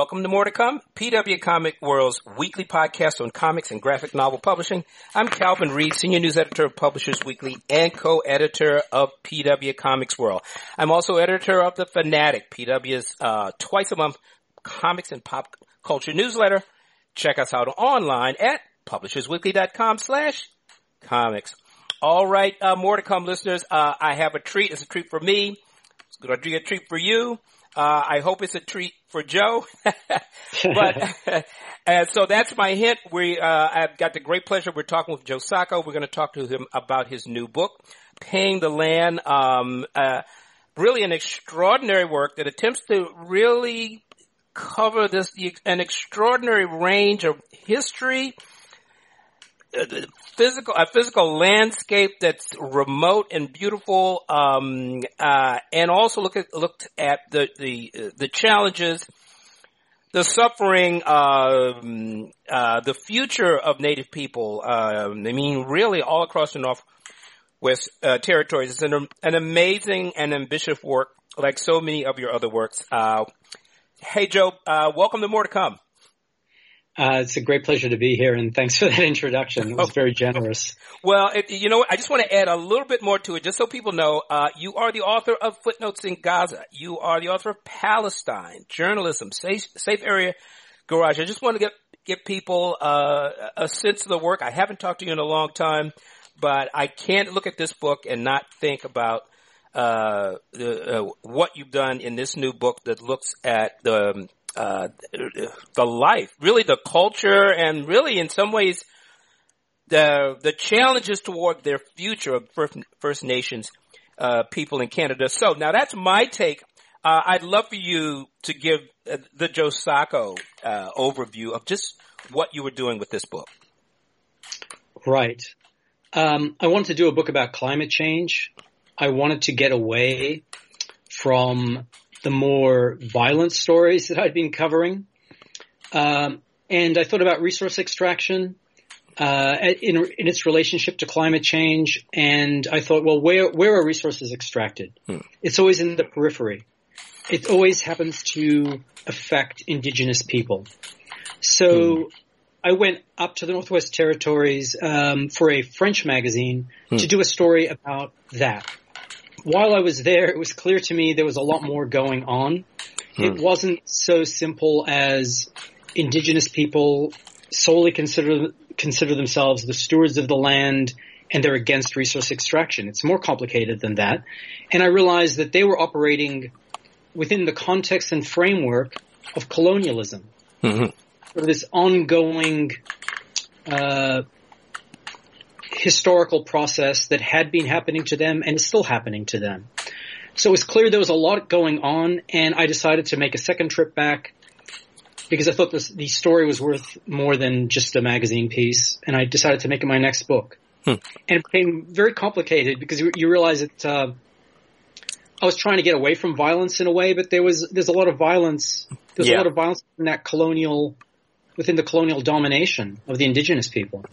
welcome to More to Come, PW Comics World's weekly podcast on comics and graphic novel publishing. I'm Calvin Reid, Senior News Editor of Publishers Weekly and co-editor of PW Comics World. I'm also editor of The Fanatic, PW's uh, twice a month comics and pop culture newsletter. Check us out online at publishersweekly.com slash comics. All right, uh, more to come, listeners. Uh, I have a treat. It's a treat for me. It's going to be a treat for you. Uh, I hope it's a treat for Joe. but and so that's my hint. We uh, I've got the great pleasure. We're talking with Joe Sacco. We're going to talk to him about his new book, "Paying the Land." Um, uh, really, an extraordinary work that attempts to really cover this an extraordinary range of history physical a physical landscape that's remote and beautiful, um, uh, and also look at looked at the the the challenges, the suffering, um, uh, the future of Native people. Uh, I mean, really, all across the Northwest uh, territories. It's an, an amazing and ambitious work, like so many of your other works. Uh, hey, Joe, uh, welcome to More to Come. Uh, it's a great pleasure to be here, and thanks for that introduction. It was very generous. Well, it, you know, I just want to add a little bit more to it, just so people know. Uh, you are the author of Footnotes in Gaza. You are the author of Palestine, Journalism, Safe, safe Area Gorazde. I just want to get give people uh, a sense of the work. I haven't talked to you in a long time, but I can't look at this book and not think about uh, the, uh, what you've done in this new book that looks at the uh, the life, really the culture, and really in some ways the the challenges toward their future of First, Nations uh, people in Canada. So now that's my take. Uh, I'd love for you to give uh, the Joe Sacco uh, overview of just what you were doing with this book. Right. Um, I wanted to do a book about climate change. I wanted to get away from the more violent stories that I'd been covering. Um, and I thought about resource extraction uh, in, in, its relationship to climate change. And I thought, well, where where are resources extracted? Hmm. It's always in the periphery. It always happens to affect indigenous people. So hmm. I went up to the Northwest Territories um, for a French magazine hmm. to do a story about that while I was there, it was clear to me there was a lot more going on. Hmm. It wasn't so simple as indigenous people solely consider consider themselves the stewards of the land and they're against resource extraction. It's more complicated than that. And I realized that they were operating within the context and framework of colonialism. Mm-hmm. this ongoing uh, historical process that had been happening to them and is still happening to them. So it was clear there was a lot going on, and I decided to make a second trip back because I thought this, the story was worth more than just a magazine piece, and I decided to make it my next book. Hmm. And it became very complicated because you, you realize that uh, I was trying to get away from violence in a way, but there was there's a lot of violence. There's yeah. a lot of violence in that colonial within the colonial domination of the indigenous people.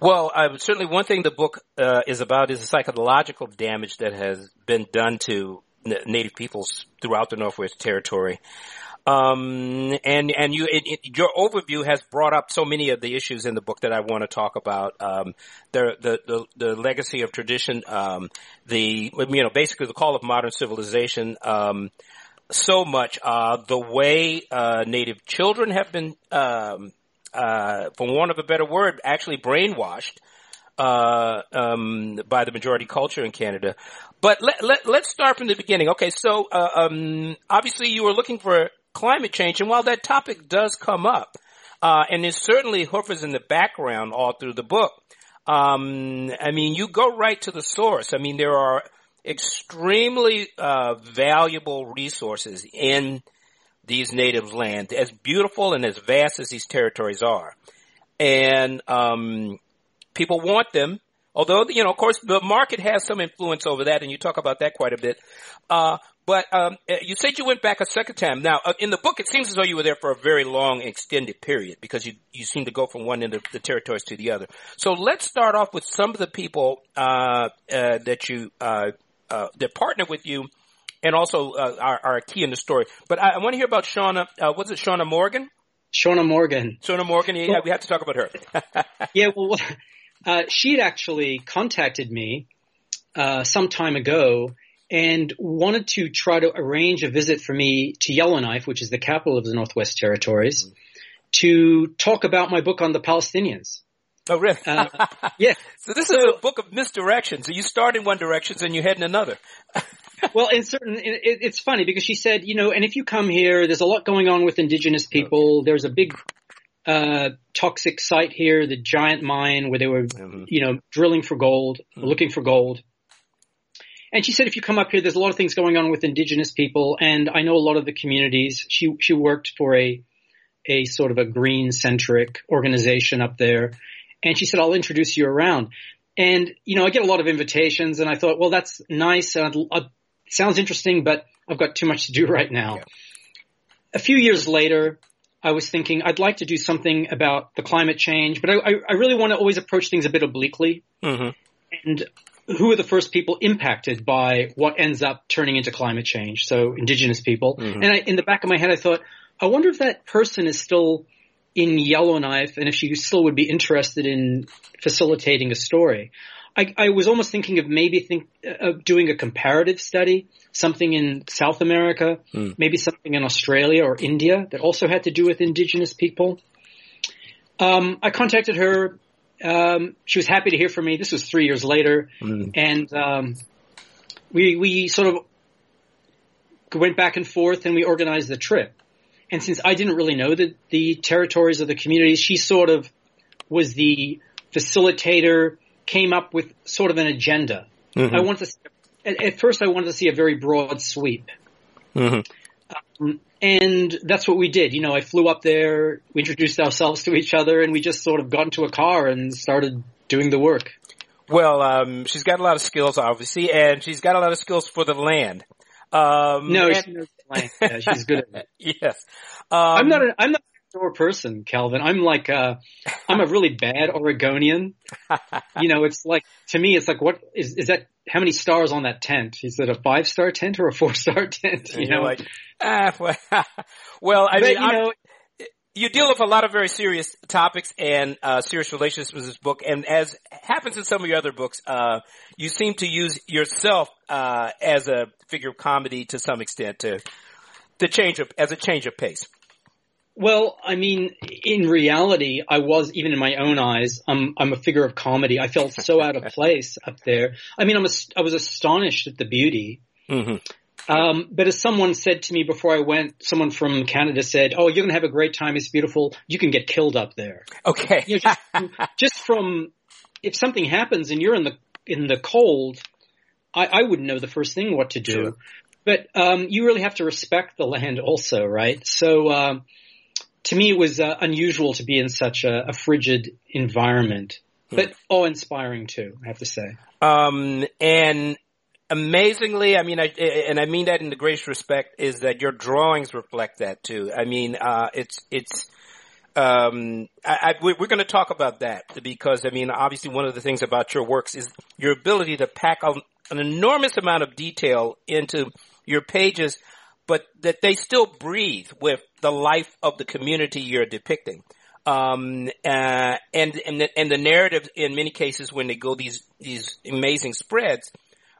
Well, uh, certainly one thing the book uh, is about is the psychological damage that has been done to n- Native peoples throughout the Northwest Territory. Um, and and you it, it, your overview has brought up so many of the issues in the book that I want to talk about. Um, the, the the the legacy of tradition, um, the you know basically the call of modern civilization. Um, so much uh, the way uh, Native children have been um, uh, for want of a better word, actually brainwashed uh, um, by the majority culture in Canada. But let, let, let's start from the beginning. Okay, so uh, um, obviously you were looking for climate change, and while that topic does come up, uh, and it certainly hovers in the background all through the book, um, I mean, you go right to the source. I mean, there are extremely uh, valuable resources in these native lands, as beautiful and as vast as these territories are. And um, people want them, although, you know, of course, the market has some influence over that, and you talk about that quite a bit. Uh, but um, uh, you said you went back a second time. Now, uh, in the book, it seems as though you were there for a very long, extended period because you you seem to go from one end of the territories to the other. So let's start off with some of the people uh, uh that you uh, that partner with you and also uh, are, are key in the story. But I, I want to hear about Shauna. Uh, what's it, Shauna Morgan? Shauna Morgan. Shauna Morgan. Yeah, we have to talk about her. yeah, well, uh, she'd actually contacted me uh, some time ago and wanted to try to arrange a visit for me to Yellowknife, which is the capital of the Northwest Territories, mm-hmm. to talk about my book on the Palestinians. Oh, really? Uh, yeah. So this so, is a book of misdirections. So you start in one direction and you head in another. well, in certain, it, it's funny because she said, you know, and if you come here, there's a lot going on with indigenous people. Okay. There's a big, uh, toxic site here, the giant mine where they were, mm-hmm. you know, drilling for gold, mm-hmm. looking for gold. And she said, if you come up here, there's a lot of things going on with indigenous people, and I know a lot of the communities. She she worked for a a sort of a green centric organization up there, and she said, I'll introduce you around. And you know, I get a lot of invitations, and I thought, well, that's nice, I'd, sounds interesting, but I've got too much to do right now. Yeah. A few years later, I was thinking I'd like to do something about the climate change, but I, I, I really want to always approach things a bit obliquely. Mm-hmm. And who are the first people impacted by what ends up turning into climate change? So indigenous people. Mm-hmm. And I, in the back of my head, I thought, I wonder if that person is still in Yellowknife and if she still would be interested in facilitating a story. I, I was almost thinking of maybe think uh, of doing a comparative study, something in South America, mm. maybe something in Australia or India that also had to do with indigenous people. Um, I contacted her um, she was happy to hear from me. This was three years later, mm. and um, we we sort of went back and forth, and we organized the trip. And since I didn't really know the the territories of the communities, she sort of was the facilitator. Came up with sort of an agenda. Mm-hmm. I wanted to. At, at, first, I wanted to see a very broad sweep. Mm-hmm. Um, and that's what we did. You know, I flew up there, we introduced ourselves to each other, and we just sort of got into a car and started doing the work. Well, um, she's got a lot of skills, obviously, and she's got a lot of skills for the land. Um, no, and- she knows. Yeah, she's good at it. yes. Um, I'm not. A, I'm not a outdoor person, Calvin. I'm like, uh, I'm a really bad Oregonian. you know, it's like, to me, it's like, what is, is that, how many stars on that tent? Is it a five star tent or a four star tent? You know, like, ah, well, well I but, mean, you know, you deal with a lot of very serious topics and uh, serious relationships with this book, and as happens in some of your other books, uh, you seem to use yourself uh, as a figure of comedy to some extent to to change of, as a change of pace. Well, I mean, in reality, I was even in my own eyes. I'm I'm a figure of comedy. I felt so out of place up there. I mean, I'm a, I was astonished at the beauty. Mm-hmm. Um, but as someone said to me before I went, someone from Canada said, "Oh, you're gonna have a great time. It's beautiful. You can get killed up there." Okay. you know, just, just, from if something happens and you're in the in the cold, I, I wouldn't know the first thing what to do. Sure. But um, you really have to respect the land, also, right? So. Um, to me, it was uh, unusual to be in such a, a frigid environment, but awe-inspiring too. I have to say. Um, and amazingly, I mean, I, and I mean that in the greatest respect, is that your drawings reflect that too. I mean, uh, it's it's. Um, I, I, we're going to talk about that because I mean, obviously, one of the things about your works is your ability to pack an enormous amount of detail into your pages but that they still breathe with the life of the community you're depicting. Um, uh, and, and the, and the narrative in many cases when they go these, these amazing spreads,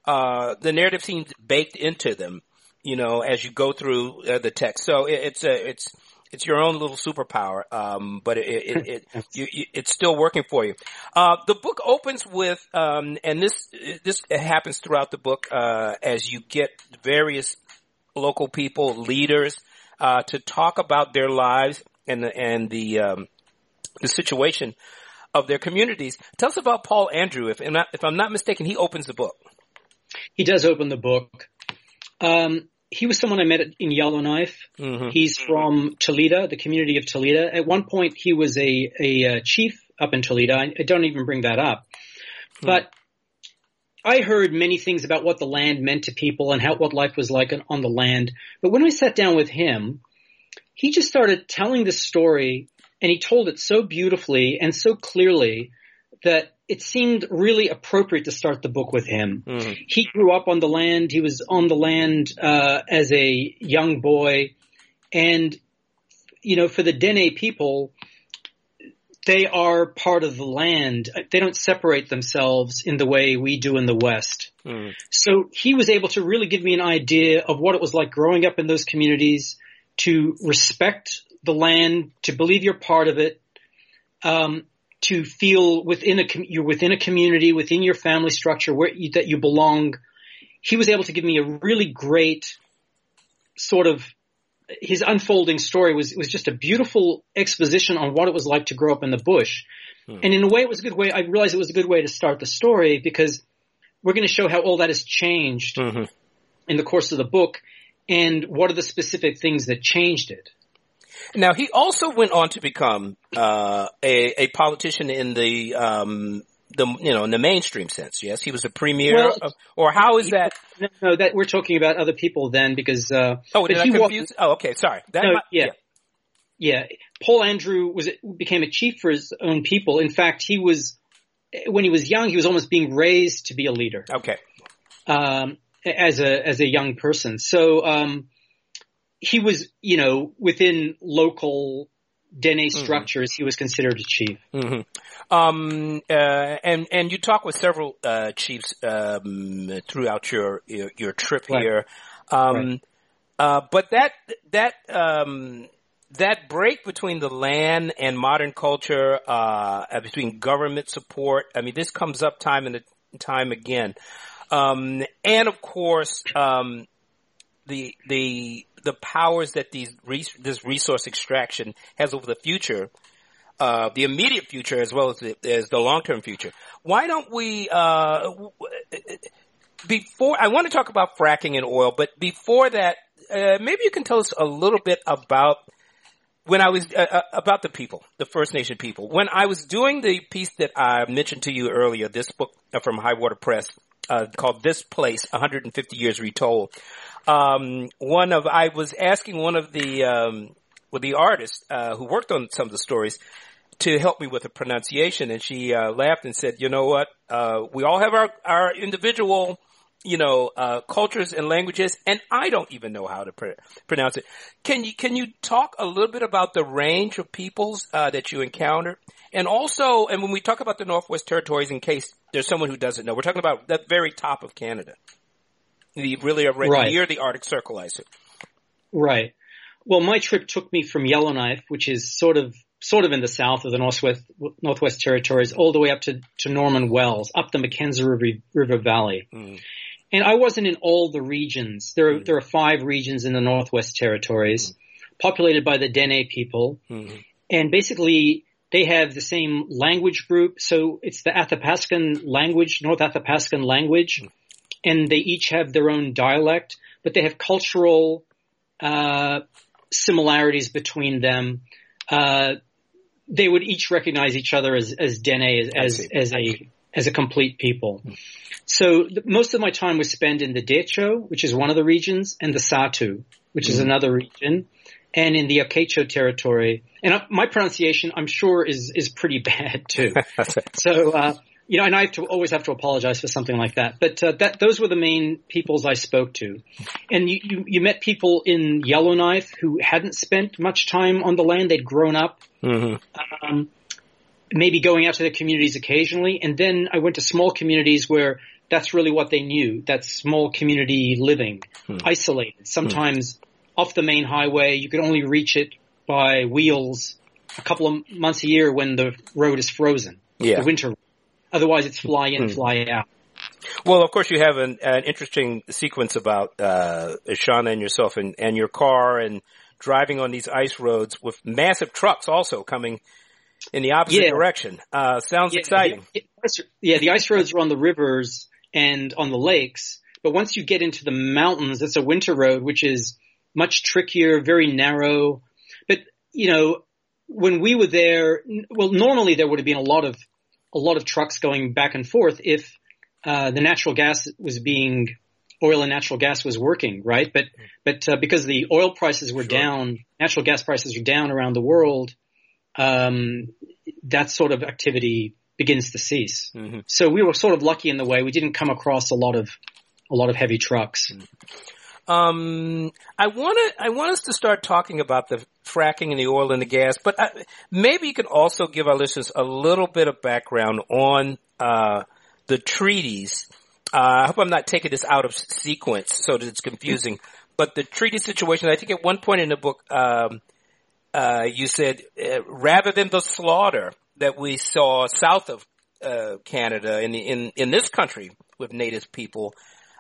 uh, the narrative seems baked into them, you know, as you go through uh, the text. So it, it's a, it's, it's your own little superpower, um, but it, it, it you, you, it's still working for you. Uh, the book opens with, um, and this this happens throughout the book uh, as you get various local people, leaders, uh, to talk about their lives and the, and the um, the situation of their communities. Tell us about Paul Andrew. If if I'm not mistaken, he opens the book. He does open the book. Um, he was someone I met in Yellowknife. Mm-hmm. He's from Tulita, the community of Tulita. At one point, he was a a, uh, chief up in Tulita. I, I, don't even bring that up, mm-hmm. but I heard many things about what the land meant to people and how what life was like on the land. But when I sat down with him, he just started telling the story and he told it so beautifully and so clearly that it seemed really appropriate to start the book with him. Mm-hmm. He grew up on the land. He was on the land uh, as a young boy, and you know, for the Dene people, they are part of the land. They don't separate themselves in the way we do in the West. Mm. So he was able to really give me an idea of what it was like growing up in those communities, to respect the land, to believe you're part of it, um, to feel within a you're within a community, within your family structure where you, that you belong. He was able to give me a really great sort of his unfolding story was was just a beautiful exposition on what it was like to grow up in the bush. Hmm. And in a way, it was a good way. I realized it was a good way to start the story because we're going to show how all that has changed mm-hmm. in the course of the book, and what are the specific things that changed it. Now he also went on to become uh, a, a politician in the um, the you know in the mainstream sense. Yes, he was a premier. Well, of, or how is that? No, no, that we're talking about other people then because. Uh, oh, did I confuse? Walked, oh, okay, sorry. That no, might, yeah. yeah, yeah. Paul Andrew was became a chief for his own people. In fact, he was when he was young, he was almost being raised to be a leader. Okay. Um, as a as a young person, so um, he was, you know, within local Dene mm-hmm. structures, mm-hmm. he was considered a chief. Mm-hmm. Um, uh, and and you talk with several uh, chiefs um, throughout your your, your trip right. here, um, right. uh, but that that um, that break between the land and modern culture, uh, between government support. I mean, this comes up time and time again, um, and of course, um, the the the powers that these this resource extraction has over the future, uh, the immediate future as well as the, as the long term future. Why don't we? Uh, before I want to talk about fracking and oil, but before that, uh, maybe you can tell us a little bit about when I was uh, uh, about the people, the First Nation people. When I was doing the piece that I mentioned to you earlier, this book from High Water Press uh, called "This Place: 150 Years Retold." Um, one of I was asking one of the um, with the artists uh, who worked on some of the stories to help me with the pronunciation, and she uh, laughed and said, "You know what? Uh, we all have our our individual." You know, uh, cultures and languages, and I don't even know how to pr- pronounce it. Can you can you talk a little bit about the range of peoples uh, that you encounter, and also, and when we talk about the Northwest Territories, in case there's someone who doesn't know, we're talking about the very top of Canada really a, right. near the Arctic Circle, I assume. Right. Well, my trip took me from Yellowknife, which is sort of sort of in the south of the Northwest Northwest Territories, all the way up to, to Norman Wells, up the Mackenzie River, River Valley. Mm. And I wasn't in all the regions. There are, mm. there are five regions in the Northwest Territories, mm. populated by the Dene people, mm-hmm. and basically they have the same language group. So it's the Athapascan language, North Athapascan language. Mm and they each have their own dialect, but they have cultural uh, similarities between them. Uh, they would each recognize each other as as Dene as as, as a as a complete people. So the, most of my time was spent in the Dehcho, which is one of the regions, and the Sahtu, which mm-hmm. is another region, and in the Akaitcho territory. And uh, my pronunciation, I'm sure, is is pretty bad too. so uh, you know, and I have to always have to apologize for something like that. But uh, that those were the main peoples I spoke to, and you, you, you met people in Yellowknife who hadn't spent much time on the land; they'd grown up, mm-hmm. um, maybe going out to their communities occasionally. And then I went to small communities where that's really what they knew: that small community living, hmm. isolated. Sometimes hmm. off the main highway, you could only reach it by wheels a couple of months a year when the road is frozen. Yeah. The winter Otherwise, it's fly in, hmm. fly out. Well, of course, you have an, an interesting sequence about uh, Shauna and yourself and, and your car and driving on these ice roads with massive trucks also coming in the opposite yeah. direction. Uh, sounds yeah, exciting. The, yeah, the ice roads are on the rivers and on the lakes, but once you get into the mountains, it's a winter road, which is much trickier, very narrow. But, you know, when we were there, well, normally there would have been a lot of a lot of trucks going back and forth if uh, the natural gas was being oil and natural gas was working, right? But but uh, because the oil prices were sure. down, natural gas prices were down around the world, um, that sort of activity begins to cease. Mm-hmm. So we were sort of lucky in the way we didn't come across a lot of a lot of heavy trucks. Um, I want to I want us to start talking about the fracking and the oil and the gas, but I, maybe you can also give our listeners a little bit of background on uh, the treaties. Uh, I hope I'm not taking this out of sequence so that it's confusing. But the treaty situation, I think at one point in the book, um, uh, you said uh, rather than the slaughter that we saw south of uh, Canada in the, in in this country with Native people,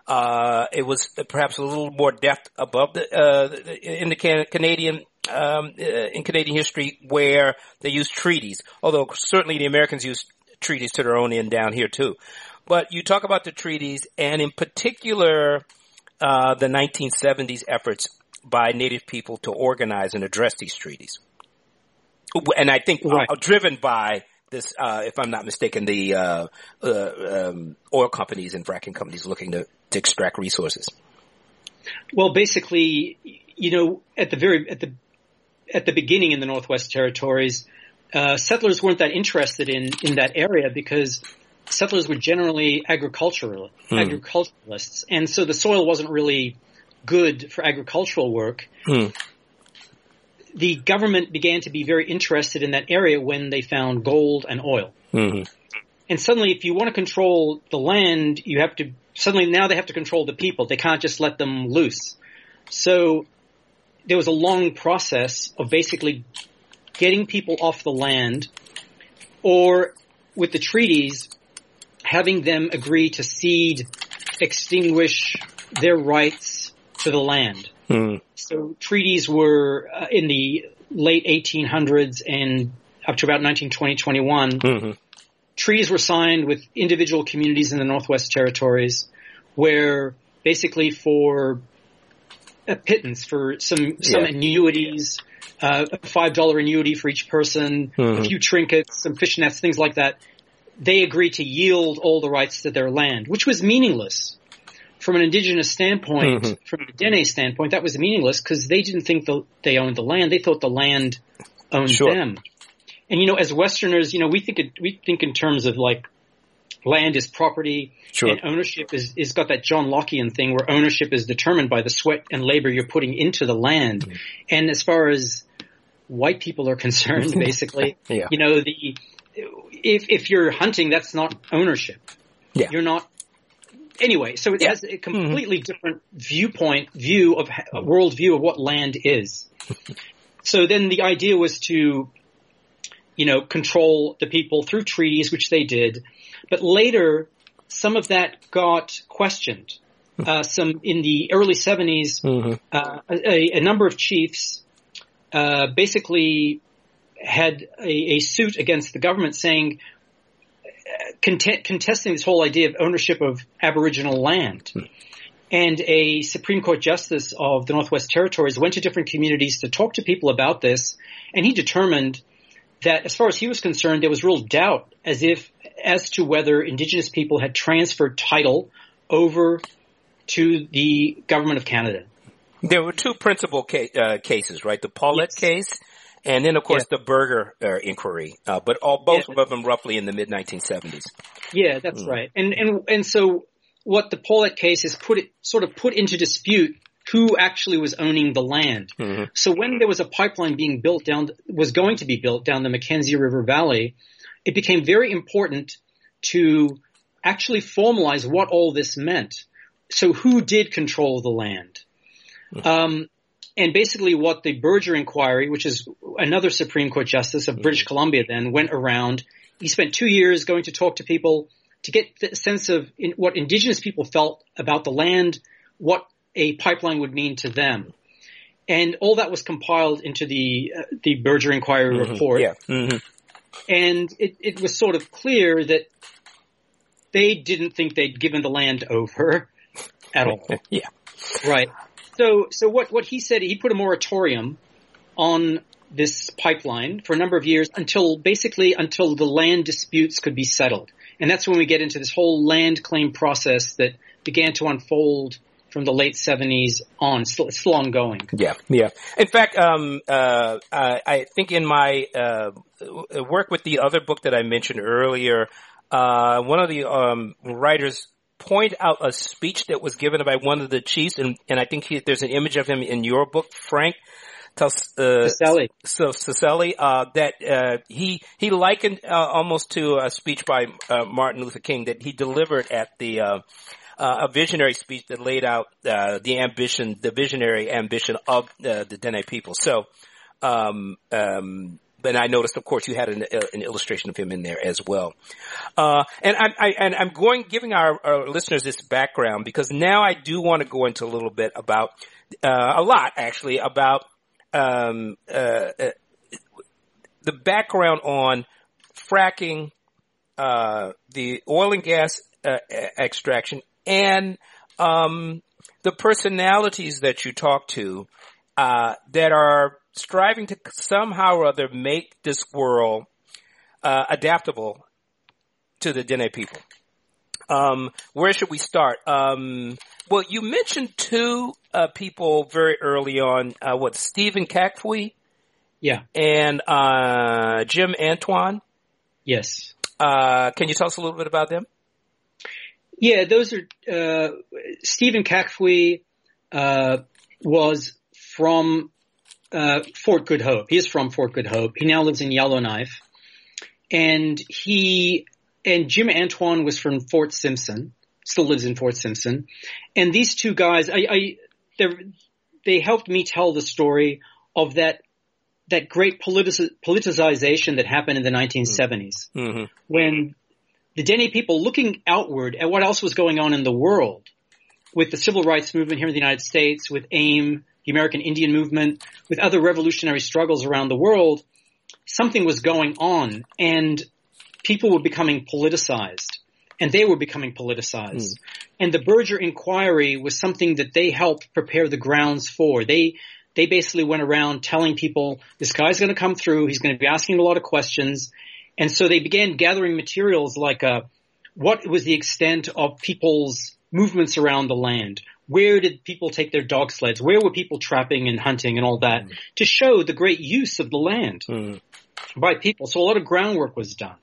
uh, it was perhaps a little more depth above the uh, in the can- Canadian um, uh, in Canadian history where they used treaties. Although certainly the Americans used treaties to their own end down here too. But you talk about the treaties, and in particular, uh, the 1970s efforts by Native people to organize and address these treaties and I think right. uh, driven by this, uh, if I'm not mistaken, the uh, uh, um, oil companies and fracking companies looking to, to extract resources. Well, basically, you know, at the very at the at the beginning in the Northwest Territories, uh, settlers weren't that interested in in that area because settlers were generally agricultural hmm. agriculturalists, and so the soil wasn't really good for agricultural work. Hmm the government began to be very interested in that area when they found gold and oil. Mm-hmm. And suddenly, if you want to control the land, you have to suddenly now they have to control the people. They can't just let them loose. So there was a long process of basically getting people off the land, or with the treaties, having them agree to cede, extinguish their rights to the land. Mm. So treaties were uh, in the late 1800s and up to about 1920, 21. Mm-hmm. Treaties were signed with individual communities in the Northwest Territories where basically for a pittance, for some, some yeah. annuities, uh, a $5 annuity for each person, mm-hmm. a few trinkets, some fish nets, things like that, they agreed to yield all the rights to their land, which was meaningless from an indigenous standpoint, mm-hmm. from a Dene standpoint, that was meaningless because they didn't think the, they owned the land. They thought the land owned sure. them. And you know, as Westerners, you know, we think it, we think in terms of like land is property sure. and ownership is is got that John Lockean thing where ownership is determined by the sweat and labor you're putting into the land. Mm-hmm. And as far as white people are concerned, basically, yeah. you know, the if if you're hunting, that's not ownership. Yeah. You're not anyway, so it yeah. has a completely mm-hmm. different viewpoint, view of a world view of what land is. so then the idea was to, you know, control the people through treaties, which they did. But later, some of that got questioned. Hmm. Uh, some in the early 70s, mm-hmm. uh, a, a, number of chiefs uh, basically had a, a, suit against the government saying contest, contesting this whole idea of ownership of Aboriginal land. Hmm. And a Supreme Court justice of the Northwest Territories went to different communities to talk to people about this, and he determined that as far as he was concerned, there was real doubt as if as to whether indigenous people had transferred title over to the government of Canada. There were two principal ca- uh, cases, right? The Paulette yes. case and then, of course, yeah. the Berger uh, inquiry, uh, but all both yeah. of them roughly in the mid 1970s. Yeah, that's mm. right. And and and so what the Paulette case has put it sort of put into dispute who actually was owning the land. Mm-hmm. So when there was a pipeline being built down, was going to be built down the Mackenzie River Valley, it became very important to actually formalize what all this meant. So who did control the land? Mm-hmm. Um, and basically what the Berger inquiry, which is another Supreme Court justice of British Columbia then went around. He spent two years going to talk to people to get the sense of in, what indigenous people felt about the land, what a pipeline would mean to them. And all that was compiled into the uh, the Berger inquiry mm-hmm. report. Yeah. Mm-hmm. And it, it was sort of clear that they didn't think they'd given the land over at all. yeah. Right. So, so what, what he said, he put a moratorium on this pipeline for a number of years until basically until the land disputes could be settled. And that's when we get into this whole land claim process that began to unfold from the late 70s on. Still, still ongoing. Yeah, yeah. In fact, um, uh, I, I think in my uh, work with the other book that I mentioned earlier, uh, one of the um, writers point out a speech that was given by one of the chiefs, and, and I think he, there's an image of him in your book, Frank. Uh, T'Seleie. So T'Seleie, uh, that uh, he he likened uh, almost to a speech by uh, Martin Luther King that he delivered at the uh, a visionary speech that laid out uh, the ambition, the visionary ambition of uh, the Dene people. So, um, um, and I noticed, of course, you had an, uh, an illustration of him in there as well. Uh, and I, I'm going, giving our, our, listeners this background because now I do want to go into a little bit about, uh, a lot actually about, um, uh, uh the background on fracking, uh, the oil and gas extraction and, um, the personalities that you talk to, that are striving to somehow or other make this world uh, adaptable to the Dene people. Um, where should we start? Um, well, you mentioned two uh, people very early on. Uh, what Stephen Kakfwi? Yeah, and uh, Jim Antoine. Yes. Uh, can you tell us a little bit about them? Yeah, those are uh, Stephen Kakfwi was from uh, Fort Good Hope. He is from Fort Good Hope. He now lives in Yellowknife. And he, and Jim Antoine was from Fort Simpson, still lives in Fort Simpson. And these two guys, I, I they helped me tell the story of that, that great politic, politicization that happened in the 1970s mm-hmm. when the Dene people looking outward at what else was going on in the world with the civil rights movement here in the United States, with AIM, the American Indian movement, with other revolutionary struggles around the world, something was going on and people were becoming politicized and they were becoming politicized. Mm. And the Berger inquiry was something that they helped prepare the grounds for. They, they basically went around telling people, this guy's going to come through, he's going to be asking a lot of questions. And so they began gathering materials like, uh, what was the extent of people's movements around the land? where did people take their dog sleds? Where were people trapping and hunting and all that mm. to show the great use of the land mm. by people? So a lot of groundwork was done.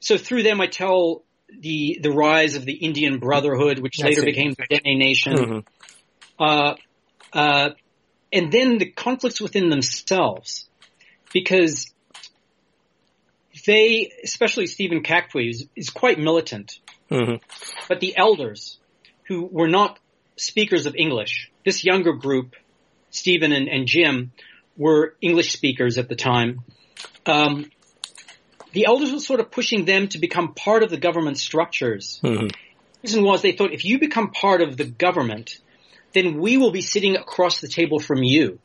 So through them, I tell the the rise of the Indian Brotherhood, which later became the Dene Nation, mm-hmm. uh, uh, and then the conflicts within themselves, because they, especially Stephen Kakfwi, is, is quite militant, mm-hmm. but the elders who were not speakers of English. This younger group, Stephen and, and Jim, were English speakers at the time. Um, the elders were sort of pushing them to become part of the government structures. Mm-hmm. The reason was they thought if you become part of the government, then we will be sitting across the table from you.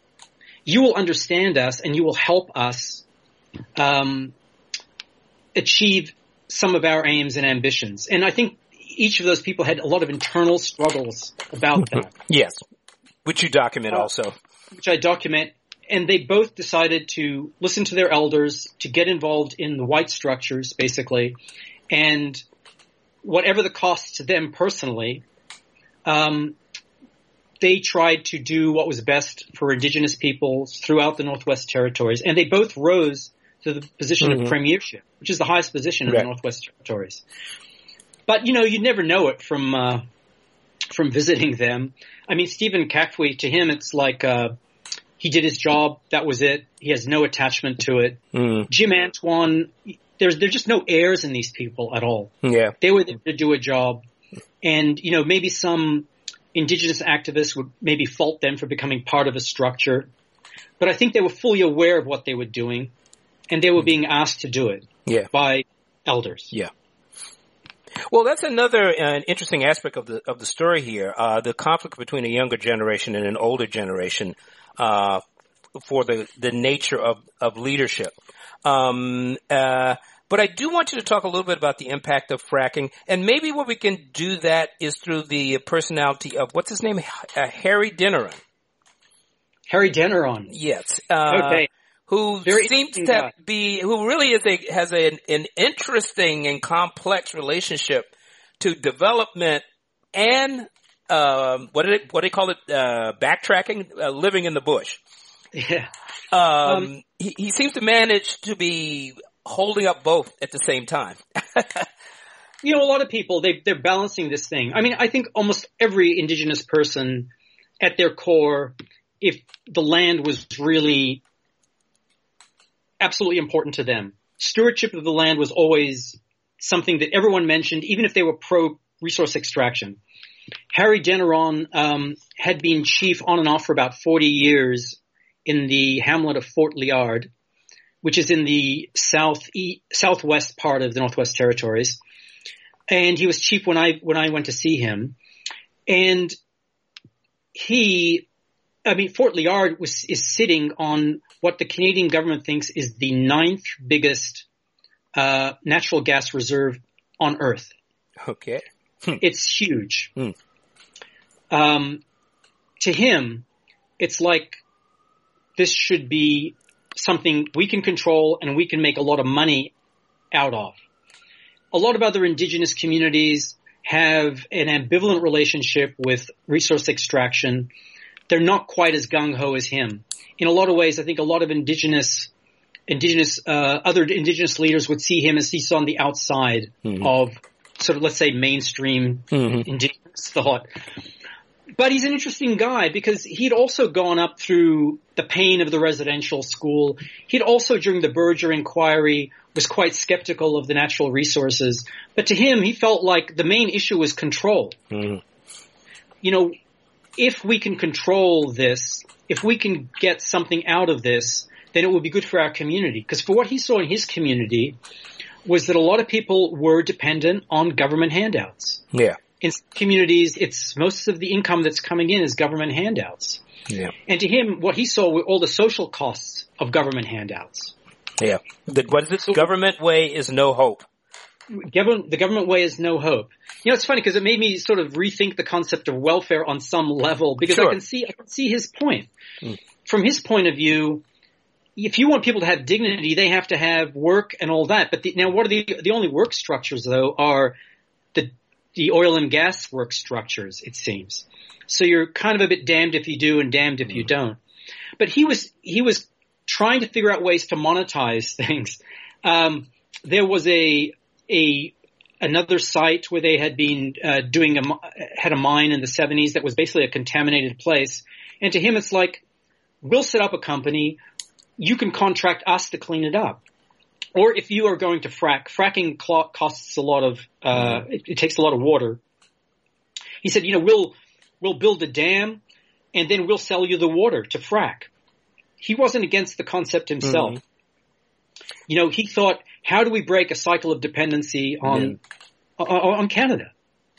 You will understand us and you will help us um, achieve some of our aims and ambitions. And I think each of those people had a lot of internal struggles about that. yes, which you document uh, also. Which I document, and they both decided to listen to their elders, to get involved in the white structures, basically, and whatever the cost to them personally, um, they tried to do what was best for indigenous peoples throughout the Northwest Territories, and they both rose to the position mm-hmm. of premiership, which is the highest position in right. the Northwest Territories. But you know, you never know it from uh, from visiting them. I mean, Stephen Kakfwi, to him, it's like uh, he did his job. That was it. He has no attachment to it. Mm. Jim Antoine, there's there's just no airs in these people at all. Yeah, they were there to do a job, and you know, maybe some indigenous activists would maybe fault them for becoming part of a structure, but I think they were fully aware of what they were doing, and they were being asked to do it. Yeah. by elders. Yeah. Well, that's another uh, interesting aspect of the of the story here: uh, the conflict between a younger generation and an older generation uh, for the the nature of of leadership. Um, uh, but I do want you to talk a little bit about the impact of fracking, and maybe what we can do that is through the personality of what's his name, uh, Harry Deneron. Harry Deneron. Yes. Uh, okay who seems to be, who really is a, has a, an interesting and complex relationship to development and, um, what did it, what do they call it? Uh, backtracking, uh, living in the bush. Yeah. Um, Um, he, he seems to manage to be holding up both at the same time. you know, a lot of people they they're balancing this thing. I mean, I think almost every indigenous person, at their core, if the land was really absolutely important to them, stewardship of the land was always something that everyone mentioned, even if they were pro resource extraction. Harry Deneron um, had been chief on and off for about 40 years in the hamlet of Fort Liard, which is in the south southwest part of the Northwest Territories. And he was chief when I when I went to see him, and he, I mean, Fort Liard was is sitting on what the Canadian government thinks is the ninth biggest uh, natural gas reserve on Earth. Okay. It's huge. Hmm. Um, to him, it's like this should be something we can control and we can make a lot of money out of. A lot of other indigenous communities have an ambivalent relationship with resource extraction. They're not quite as gung ho as him. In a lot of ways, I think a lot of indigenous, indigenous, uh, other indigenous leaders would see him as he's on the outside Mhm. of sort of, let's say, mainstream Mhm. indigenous thought. But he's an interesting guy because he'd also gone up through the pain of the residential school. He'd also, during the Berger inquiry, was quite skeptical of the natural resources. But to him, he felt like the main issue was control. Mhm. You know, if we can control this, if we can get something out of this, then it will be good for our community. Because for what he saw in his community was that a lot of people were dependent on government handouts Yeah. in some communities, it's most of the income that's coming in is government handouts. Yeah. And to him, what he saw were all the social costs of government handouts. Yeah. The, what is it? Government way is no hope. Government, the government way is no hope. You know, it's funny because it made me sort of rethink the concept of welfare on some level because Sure. I can see, I can see his point. Mm. From his point of view, if you want people to have dignity, they have to have work and all that. But the, now what are the, the only work structures though are the, the oil and gas work structures, it seems. So you're kind of a bit damned if you do and damned if you don't. But he was, he was trying to figure out ways to monetize things. Um, there was a, a, another site where they had been uh, doing a had a mine in the 70s that was basically a contaminated place. And to him, it's like, we'll set up a company. You can contract us to clean it up. Or if you are going to frack, fracking costs a lot of, uh, it, it takes a lot of water. He said, you know, we'll, we'll build a dam and then we'll sell you the water to frack. He wasn't against the concept himself. Mhm. You know, he thought, how do we break a cycle of dependency on, on, on Canada?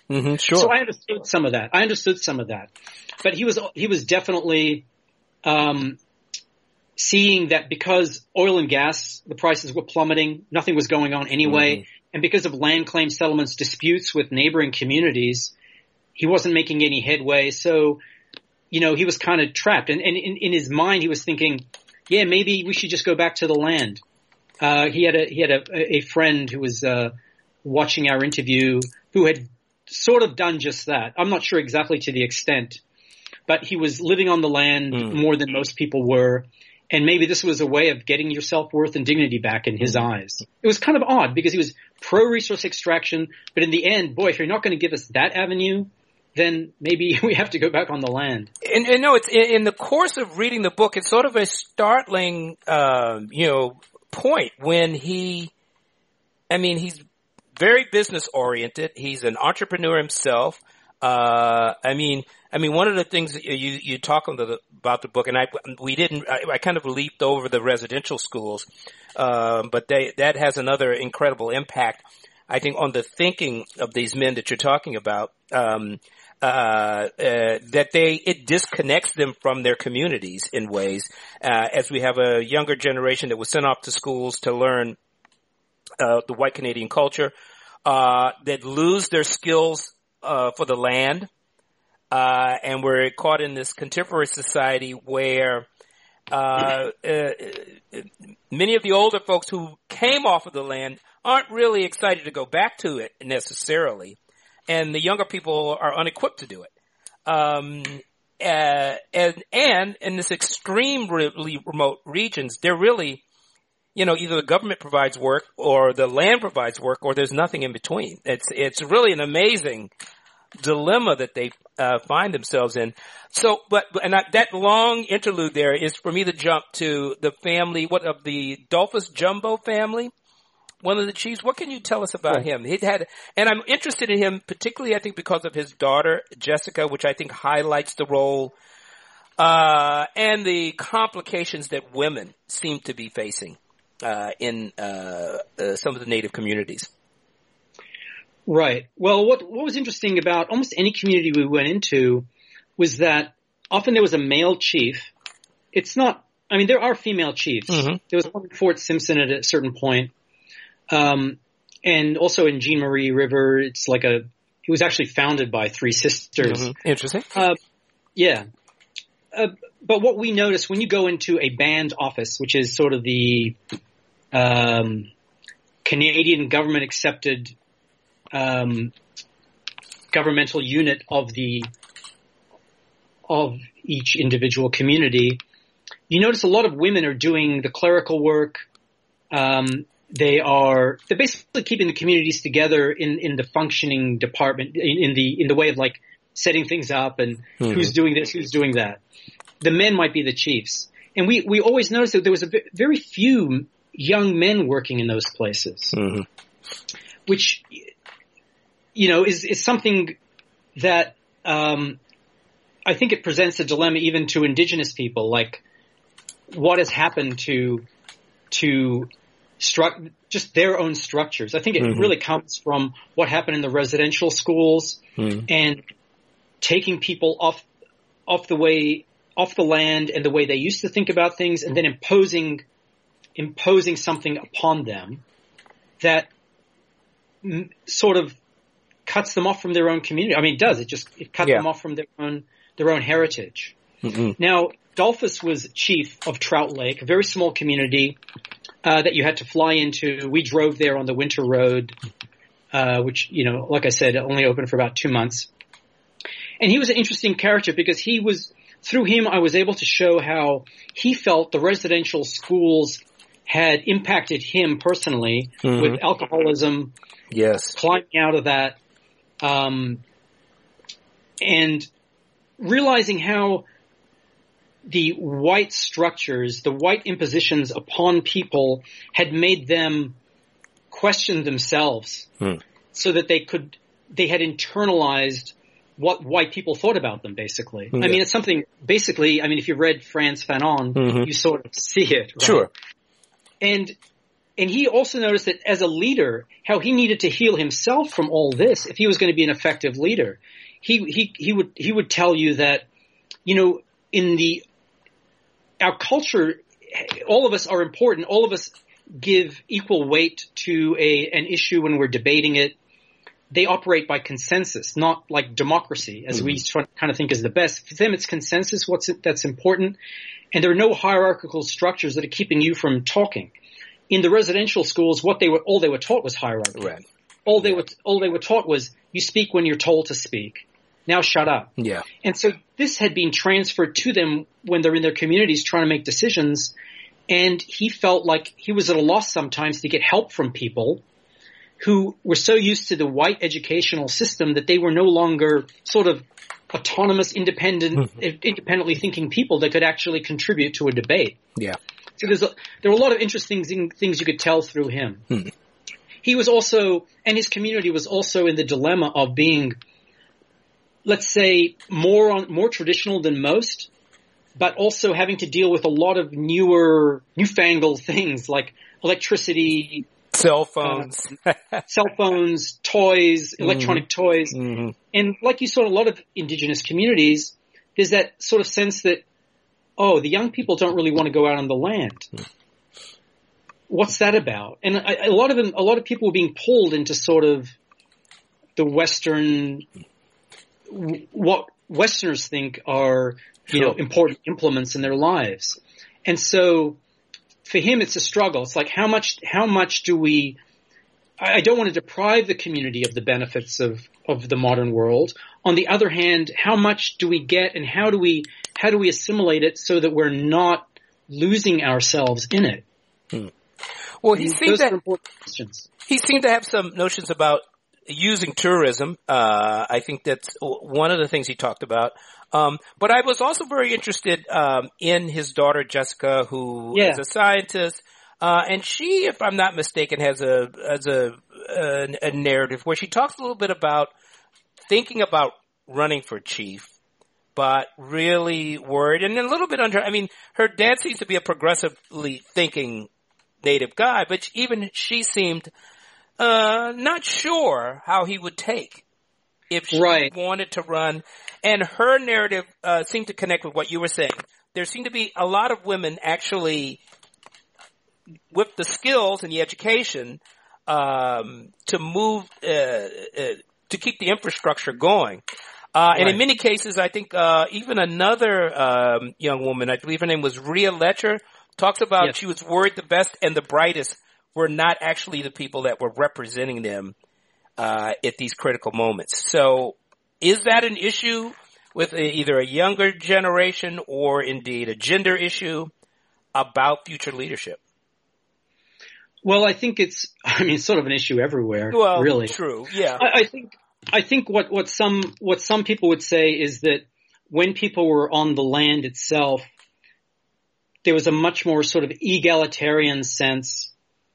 hmm Sure. So I understood some of that. I understood some of that, but he was he was definitely um, seeing that because oil and gas the prices were plummeting, nothing was going on anyway, Mhm. and because of land claim settlements disputes with neighboring communities, he wasn't making any headway. So, you know, he was kind of trapped, and, and in, in his mind, he was thinking, yeah, maybe we should just go back to the land. Uh, he had a he had a, a friend who was uh, watching our interview who had sort of done just that. I'm not sure exactly to the extent, but he was living on the land Mm. more than most people were. And maybe this was a way of getting your self-worth and dignity back in his eyes. It was kind of odd because he was pro-resource extraction, but in the end, boy, if you're not going to give us that avenue, then maybe we have to go back on the land. and, and no, it's in, in the course of reading the book, it's sort of a startling, um, you know, point when he, I mean, he's very business oriented. He's an entrepreneur himself. Uh, I mean, I mean, one of the things that you you talk the, about the book, and I we didn't. I, I kind of leaped over the residential schools, um, but they that has another incredible impact. I think on the thinking of these men that you're talking about. Um, uh, uh, that they it disconnects them from their communities in ways. Uh, as we have a younger generation that was sent off to schools to learn uh, the white Canadian culture, uh, that lose their skills uh, for the land, uh, and we're caught in this contemporary society where many of the older folks who came off of the land aren't really excited to go back to it necessarily and the younger people are unequipped to do it. Um, uh, and and in this extremely remote regions, they're really, you know, either the government provides work or the land provides work, or there's nothing in between. It's it's really an amazing dilemma that they uh, find themselves in. So, but and I, that long interlude there is for me to jump to the family, what of the Dolphus Jumbo family one of the chiefs. What can you tell us about him? He had, and I'm interested in him particularly, I think, because of his daughter Jessica, which I think highlights the role uh, and the complications that women seem to be facing uh, in uh, uh some of the native communities. Right. Well, what what was interesting about almost any community we went into was that often there was a male chief. It's not. I mean, there are female chiefs. Mm-hmm. There was one Fort Simpson at a certain point, um, and also in Jean Marie River, it's like a, it was actually founded by three sisters. Mm-hmm. Interesting. Uh, yeah. Uh, but what we notice when you go into a band office, which is sort of the um, Canadian government accepted um, governmental unit of the of each individual community, you notice a lot of women are doing the clerical work, um, they are they're basically keeping the communities together in in the functioning department in, in the in the way of like setting things up and mm-hmm. who's doing this, who's doing that. The men might be the chiefs, and we we always noticed that there was a very few young men working in those places, mm-hmm. which you know is is something that um, I think it presents a dilemma even to indigenous people, like what has happened to to stru- just their own structures. I think it mm-hmm. really comes from what happened in the residential schools mm. and taking people off off the way off the land and the way they used to think about things and then imposing imposing something upon them that m- sort of cuts them off from their own community. I mean, it does. It just it cuts yeah. them off from their own their own heritage. Mm-hmm. Now, Dolphus was chief of Trout Lake, a very small community uh, that you had to fly into. We drove there on the winter road, uh, which, you know, like I said, only opened for about two months. And he was an interesting character because he was, through him, I was able to show how he felt the residential schools had impacted him personally mm-hmm. with alcoholism. Yes. Climbing out of that. Um, and realizing how the white structures, the white impositions upon people had made them question themselves hmm. so that they could, they had internalized what white people thought about them, basically. Yeah. I mean, it's something, basically, I mean, if you read Frantz Fanon, mm-hmm. you sort of see it. Right? Sure. And, and he also noticed that as a leader, how he needed to heal himself from all this if he was going to be an effective leader. He, he, he would, he would tell you that, you know, in the our culture, all of us are important. All of us give equal weight to a an issue when we're debating it. They operate by consensus, not like democracy, as mm-hmm. we kind of think is the best. For them, it's consensus. What's it, that's important, and there are no hierarchical structures that are keeping you from talking. In the residential schools, what they were all they were taught was hierarchy. Right. All they were all they were taught was you speak when you're told to speak now shut up. Yeah. And so this had been transferred to them when they're in their communities trying to make decisions. And he felt like he was at a loss sometimes to get help from people who were so used to the white educational system that they were no longer sort of autonomous, independent, mm-hmm. independently thinking people that could actually contribute to a debate. Yeah. So there's a, there were a lot of interesting things you could tell through him. Hmm. He was also, and his community was also in the dilemma of being let's say more on more traditional than most, but also having to deal with a lot of newer, newfangled things like electricity, cell phones, uh, cell phones, toys, mm-hmm. electronic mm-hmm. toys, mm-hmm. and like you saw in a lot of indigenous communities, there's that sort of sense that oh, the young people don't really want to go out on the land. Mm. What's that about? And a, a lot of them, a lot of people were being pulled into sort of the Western what Westerners think are, you sure. know, important implements in their lives. And so for him, it's a struggle. It's like how much, how much do we, I don't want to deprive the community of the benefits of, of the modern world. On the other hand, how much do we get and how do we, how do we assimilate it so that we're not losing ourselves in it? Hmm. Well, he seemed to, he seemed to have some notions about using tourism. Uh, I think that's one of the things he talked about. Um, but I was also very interested um, in his daughter Jessica, who yeah. is a scientist, uh, and she, if I'm not mistaken, has a has a, a, a narrative where she talks a little bit about thinking about running for chief, but really worried and a little bit under. I mean, her dad seems to be a progressively thinking native guy, but even she seemed uh, not sure how he would take if she right. wanted to run. And her narrative uh, seemed to connect with what you were saying. There seemed to be a lot of women actually with the skills and the education um, to move uh, uh, to keep the infrastructure going. Uh, and in many cases, I think uh, even another um, young woman, I believe her name was Ria Letcher, talks about yes. she was worried the best and the brightest were not actually the people that were representing them uh, at these critical moments. So, is that an issue with a, either a younger generation or indeed a gender issue about future leadership? Well, I think it's, I mean, it's sort of an issue everywhere. Well, really. True. Yeah. I, I think, I think what, what some, what some people would say is that when people were on the land itself, there was a much more sort of egalitarian sense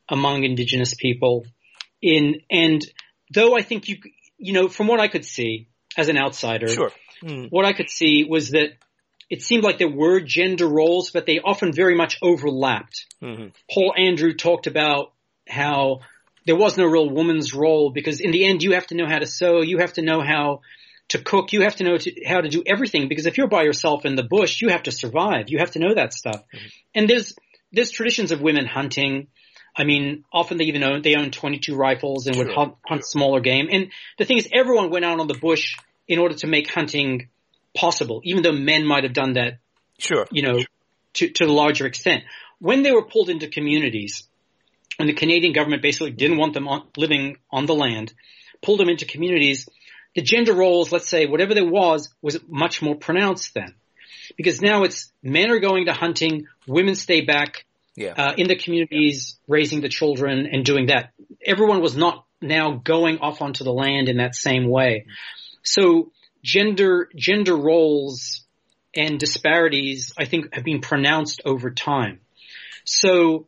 among indigenous people in, and though I think you, you know, from what I could see as an outsider, sure. Mm. what I could see was that it seemed like there were gender roles, but they often very much overlapped. Mm-hmm. Paul Andrew talked about how there was no real woman's role because in the end you have to know how to sew, you have to know how to cook, you have to know to, how to do everything because if you're by yourself in the bush, you have to survive. You have to know that stuff. Mm-hmm. And there's there's traditions of women hunting. I mean, often they even own they own 22 rifles and would hunt, hunt smaller game. And the thing is, everyone went out on the bush in order to make hunting possible, even though men might have done that. Sure. You know, to to a larger extent. When they were pulled into communities, and the Canadian government basically didn't want them on, living on the land, pulled them into communities, the gender roles, let's say, whatever there was, was much more pronounced then. Because now it's men are going to hunting, women stay back yeah. uh, in the communities, raising the children and doing that. Everyone was not now going off onto the land in that same way. So gender gender roles and disparities, I think, have been pronounced over time. So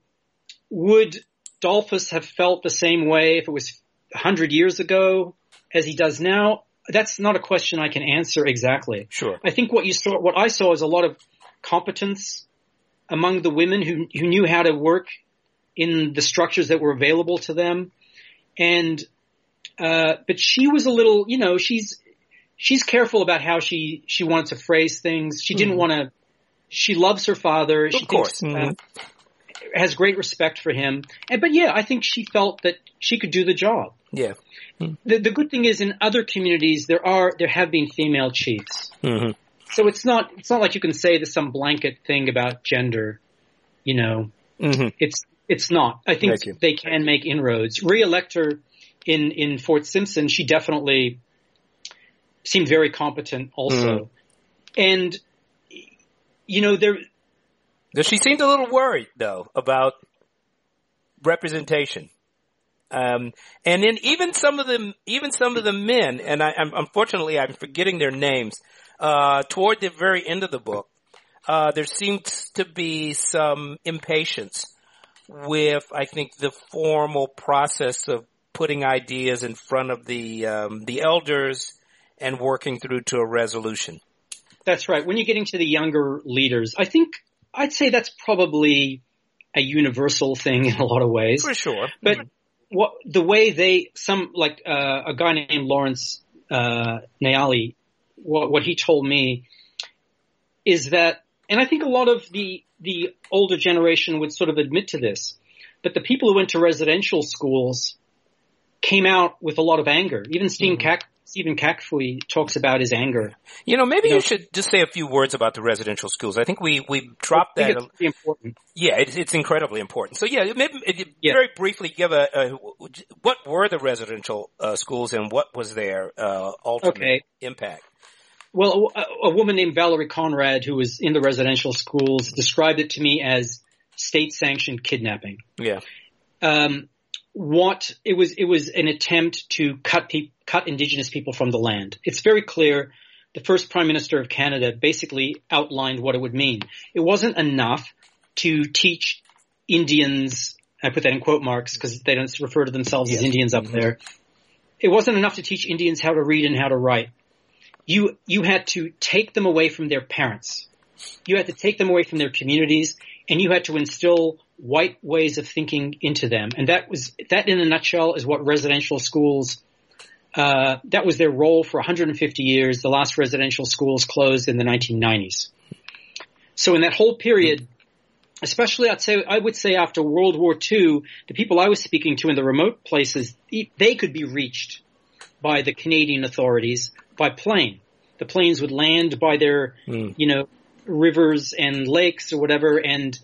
would Dolphus have felt the same way if it was 100 years ago as he does now? That's not a question I can answer exactly. Sure. I think what you saw, what I saw is a lot of competence among the women who, who knew how to work in the structures that were available to them. And, uh, but she was a little, you know, she's, she's careful about how she she wants to phrase things. She didn't mm. want to. She loves her father. Of she course. Thinks, mm. uh, has great respect for him. And but yeah, I think she felt that she could do the job. Yeah. Mm. The the good thing is in other communities there are there have been female chiefs. Mm-hmm. So it's not it's not like you can say there's some blanket thing about gender. You know, mm-hmm. it's it's not. I think they can make inroads. Ria Letcher in in Fort Simpson, she definitely seemed very competent also. Mm. And, you know, there. She seemed a little worried though about representation. Um, and then even some of them, even some of the men, and I, am unfortunately I'm forgetting their names. Uh, toward the very end of the book, uh, there seems to be some impatience with, I think, the formal process of putting ideas in front of the um, the elders and working through to a resolution. That's right. When you're getting to the younger leaders, I think I'd say that's probably a universal thing in a lot of ways. For sure. But what the way they some like uh, a guy named Lawrence uh, Nayally, what, what he told me is that, and I think a lot of the the older generation would sort of admit to this, but the people who went to residential schools came out with a lot of anger. Even Steve, mm-hmm. Stephen Kakfwi talks about his anger. You know, maybe you, know, you, should just say a few words about the residential schools. I think we we dropped that. It's important. Yeah, it's, it's incredibly important. So yeah, maybe yeah. very briefly give a, a, what were the residential uh, schools and what was their uh, ultimate okay. impact. Well, a, a, woman named Valerie Conrad, who was in the residential schools, described it to me as state-sanctioned kidnapping. Yeah. Um, what it was, it was an attempt to cut pe- cut indigenous people from the land. It's very clear. The first prime minister of Canada basically outlined what it would mean. It wasn't enough to teach Indians. I put that in quote marks because they don't refer to themselves yes. as Indians up mm-hmm. there. It wasn't enough to teach Indians how to read and how to write you you had to take them away from their parents. You had to take them away from their communities, and you had to instill white ways of thinking into them. And that was that, in a nutshell, is what residential schools. Uh, that was their role for 150 years. The last residential schools closed in the 1990s. So in that whole period, especially I'd say I would say after World War II, the people I was speaking to in the remote places, they could be reached by the Canadian authorities by plane. The planes would land by their, mm. you know, rivers and lakes or whatever and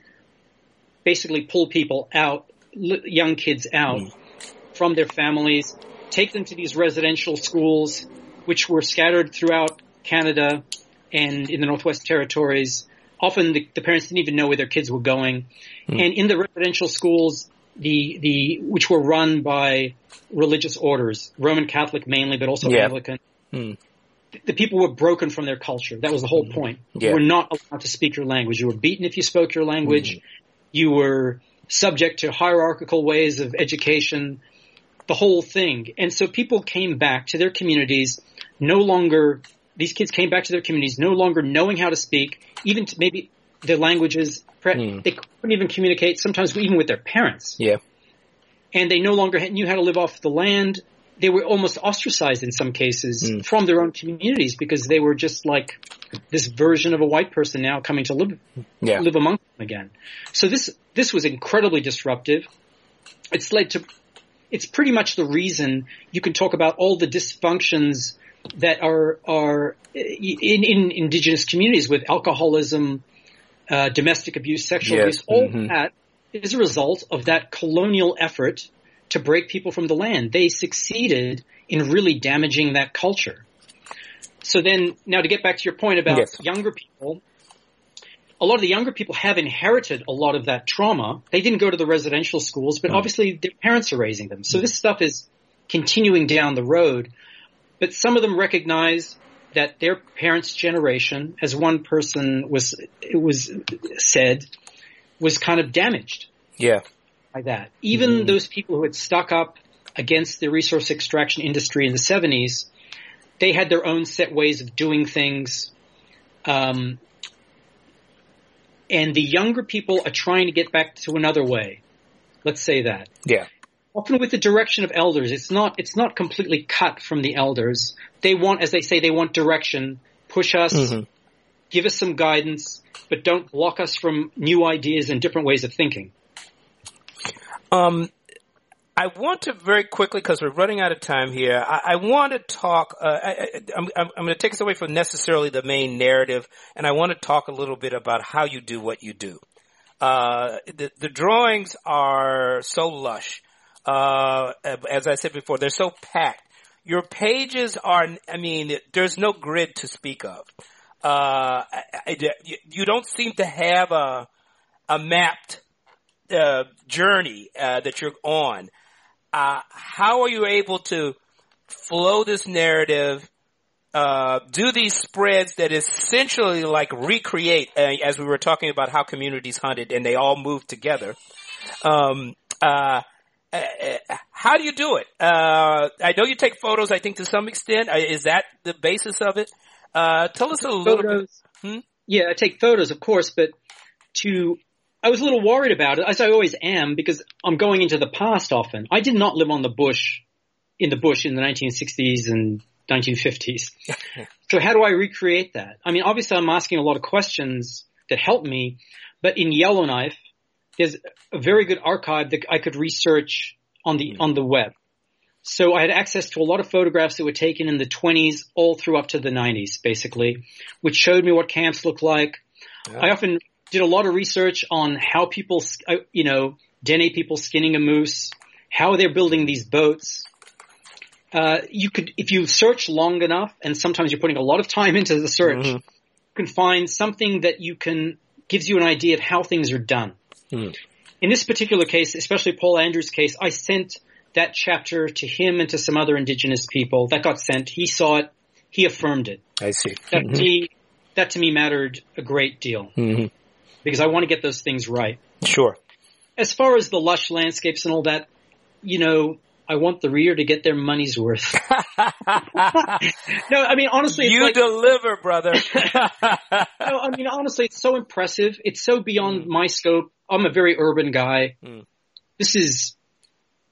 basically pull people out, young kids out mm. from their families, take them to these residential schools, which were scattered throughout Canada and in the Northwest Territories. Often the, the parents didn't even know where their kids were going. Mm. And in the residential schools, the, the, which were run by religious orders, Roman Catholic mainly, but also yeah. Anglican. Mm. The people were broken from their culture. That was the whole hmm. point. Yeah. You were not allowed to speak your language. You were beaten if you spoke your language. Mm. You were subject to hierarchical ways of education, the whole thing. And so people came back to their communities no longer, these kids came back to their communities no longer knowing how to speak, even to maybe their languages. Mm. They couldn't even communicate, sometimes even with their parents. Yeah. And they no longer knew how to live off the land they were almost ostracized in some cases mm. from their own communities because they were just like this version of a white person now coming to live yeah. live among them again. So this this was incredibly disruptive. It's led to it's pretty much the reason you can talk about all the dysfunctions that are are in, in indigenous communities with alcoholism, uh, domestic abuse, sexual yes. abuse, all mm-hmm. that is a result of that colonial effort to break people from the land. They succeeded in really damaging that culture. So then, now to get back to your point about yes. younger people, a lot of the younger people have inherited a lot of that trauma. They didn't go to the residential schools, but mm. obviously their parents are raising them. So this stuff is continuing down the road. But some of them recognize that their parents' generation, as one person was, it was said, was kind of damaged. Yeah by that. Even mm. those people who had stuck up against the resource extraction industry in the 70s, they had their own set ways of doing things. Um, and the younger people are trying to get back to another way. Let's say that. Yeah. Often with the direction of elders, it's not, it's not completely cut from the elders. They want, as they say, they want direction, push us, mm-hmm. give us some guidance, but don't block us from new ideas and different ways of thinking. Um, I want to very quickly, because we're running out of time here, I, I want to talk, uh, I, am going to take us away from necessarily the main narrative, and I want to talk a little bit about how you do what you do. Uh, the, the drawings are so lush. Uh, as I said before, they're so packed. Your pages are, I mean, there's no grid to speak of. Uh, you don't seem to have a, a mapped uh, journey uh, that you're on, uh, how are you able to flow this narrative, uh, do these spreads that essentially like recreate, uh, as we were talking about how communities hunted and they all moved together. Um, uh, Uh, uh, how do you do it? Uh, I know you take photos. I think to some extent, is that the basis of it? tell us a little bit. Hmm? Yeah, I take photos, of course, but to I was a little worried about it, as I always am, because I'm going into the past often. I did not live on the bush, in the bush in the 1960s and 1950s. so how do I recreate that? I mean, obviously I'm asking a lot of questions that help me, but in Yellowknife, there's a very good archive that I could research on the, on the web. So I had access to a lot of photographs that were taken in the 20s all through up to the 90s, basically, which showed me what camps looked like. Yeah. I often did a lot of research on how people, uh, you know, Dene people skinning a moose, how they're building these boats. Uh, you could, if you search long enough, and sometimes you're putting a lot of time into the search, mm-hmm. you can find something that you can gives you an idea of how things are done. Mm. In this particular case, especially Paul Andrews' case, I sent that chapter to him and to some other indigenous people. That got sent. He saw it. He affirmed it. I see. That, mm-hmm. to, me, that to me mattered a great deal mm-hmm. because I want to get those things right. Sure. As far as the lush landscapes and all that, you know, I want the reader to get their money's worth. no, I mean honestly, you like, deliver, brother. no, I mean honestly, it's so impressive. It's so beyond mm. my scope. I'm a very urban guy. Mm. This is,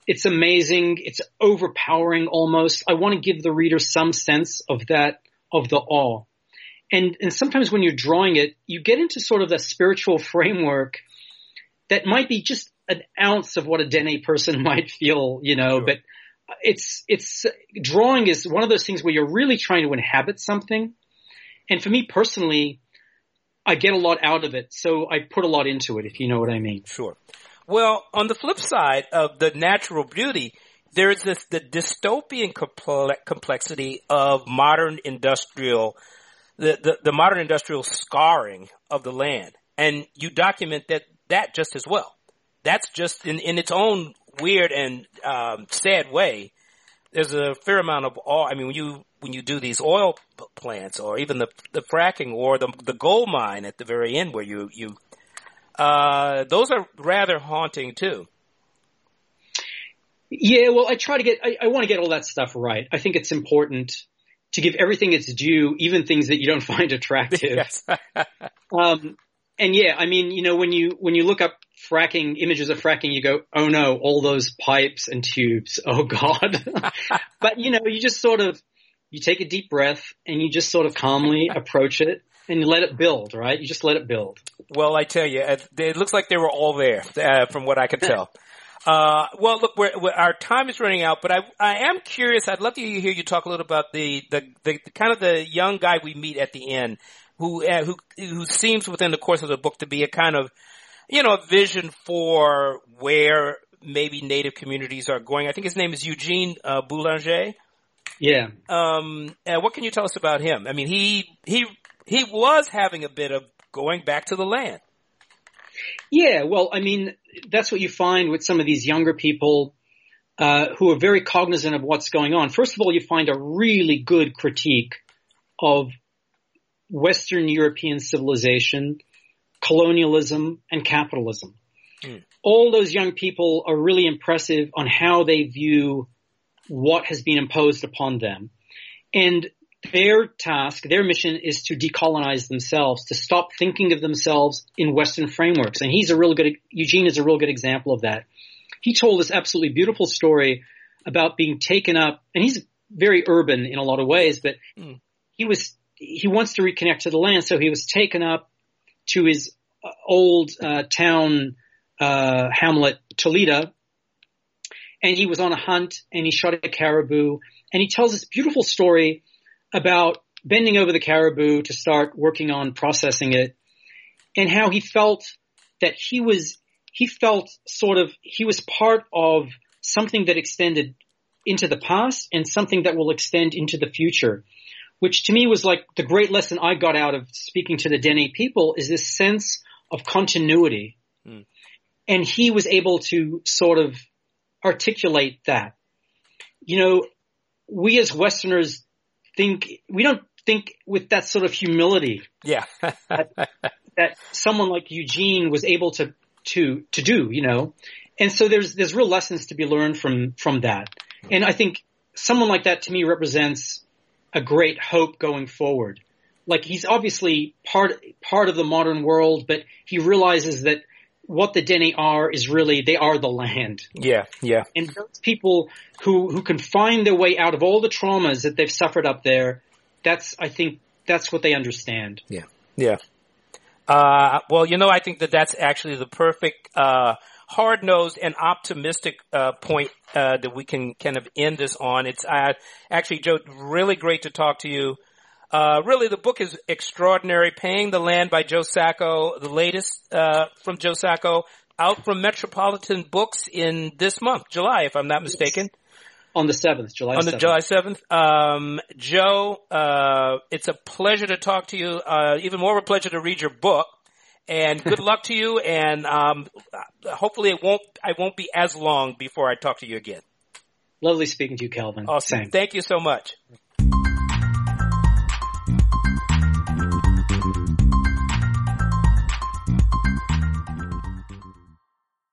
it's amazing. It's overpowering almost. I want to give the reader some sense of that, of the awe. And, and sometimes when you're drawing it, you get into sort of that spiritual framework that might be just an ounce of what a Dene person might feel, you know, sure. but it's, it's, drawing is one of those things where you're really trying to inhabit something. And for me personally, I get a lot out of it, so I put a lot into it, if you know what I mean. Sure. Well, on the flip side of the natural beauty, there's this the dystopian complexity of modern industrial, the, the, the modern industrial scarring of the land, and you document that that just as well. That's just in in its own weird and um, sad way. There's a fair amount of awe. I mean, when you when you do these oil plants or even the the fracking or the the gold mine at the very end where you you uh, those are rather haunting too. Yeah, well, I try to get I, I want to get all that stuff right. I think it's important to give everything its due, even things that you don't find attractive. Yes. um, and yeah, I mean, you know, when you when you look up fracking images of fracking, you go, oh no, all those pipes and tubes. Oh god. but you know, you just sort of you take a deep breath and you just sort of calmly approach it and you let it build, right? You just let it build. Well, I tell you, it looks like they were all there, uh, from what I could tell. Uh, well, look, we're, we're, our time is running out, but I, I am curious. I'd love to hear you talk a little about the, the, the, the kind of the young guy we meet at the end, who, uh, who, who seems within the course of the book to be a kind of, you know, a vision for where maybe native communities are going. I think his name is Eugene uh, Boulanger. Yeah. Um, and what can you tell us about him? I mean, he he he was having a bit of going back to the land. Yeah, well, I mean, that's what you find with some of these younger people uh, who are very cognizant of what's going on. First of all, you find a really good critique of Western European civilization, colonialism, and capitalism. Mm. All those young people are really impressive on how they view what has been imposed upon them. And their task, their mission is to decolonize themselves, to stop thinking of themselves in Western frameworks. And he's a real good, Eugene is a real good example of that. He told this absolutely beautiful story about being taken up, and he's very urban in a lot of ways, but mm. he was, he wants to reconnect to the land, so he was taken up to his uh, old uh, town uh, hamlet, Tulita, and he was on a hunt and he shot a caribou and he tells this beautiful story about bending over the caribou to start working on processing it and how he felt that he was, he felt sort of, he was part of something that extended into the past and something that will extend into the future, which to me was like the great lesson I got out of speaking to the Dene people is this sense of continuity. Mm. And he was able to sort of articulate that. You know, we as Westerners think, we don't think with that sort of humility. Yeah. that, that someone like Eugene was able to, to, to do, you know. And so there's, there's real lessons to be learned from, from that. And I think someone like that to me represents a great hope going forward. Like he's obviously part, part of the modern world, but he realizes that what the Dene are is really they are the land. Yeah, yeah. And those people who who can find their way out of all the traumas that they've suffered up there, that's I think that's what they understand. Yeah, yeah. Uh, well, you know, I think that that's actually the perfect uh, hard nosed and optimistic uh, point uh, that we can kind of end this on. It's uh, actually Joe, really great to talk to you. Uh, really, the book is extraordinary. Paying the Land by Joe Sacco, the latest uh, from Joe Sacco, out from Metropolitan Books in this month, July, if I'm not mistaken. On the 7th, July On the 7th. July 7th. Um, Joe, uh, it's a pleasure to talk to you. Uh, even more of a pleasure to read your book. And good luck to you. And um, hopefully, it won't. I won't be as long before I talk to you again. Lovely speaking to you, Calvin. Awesome. Same. Thank you so much.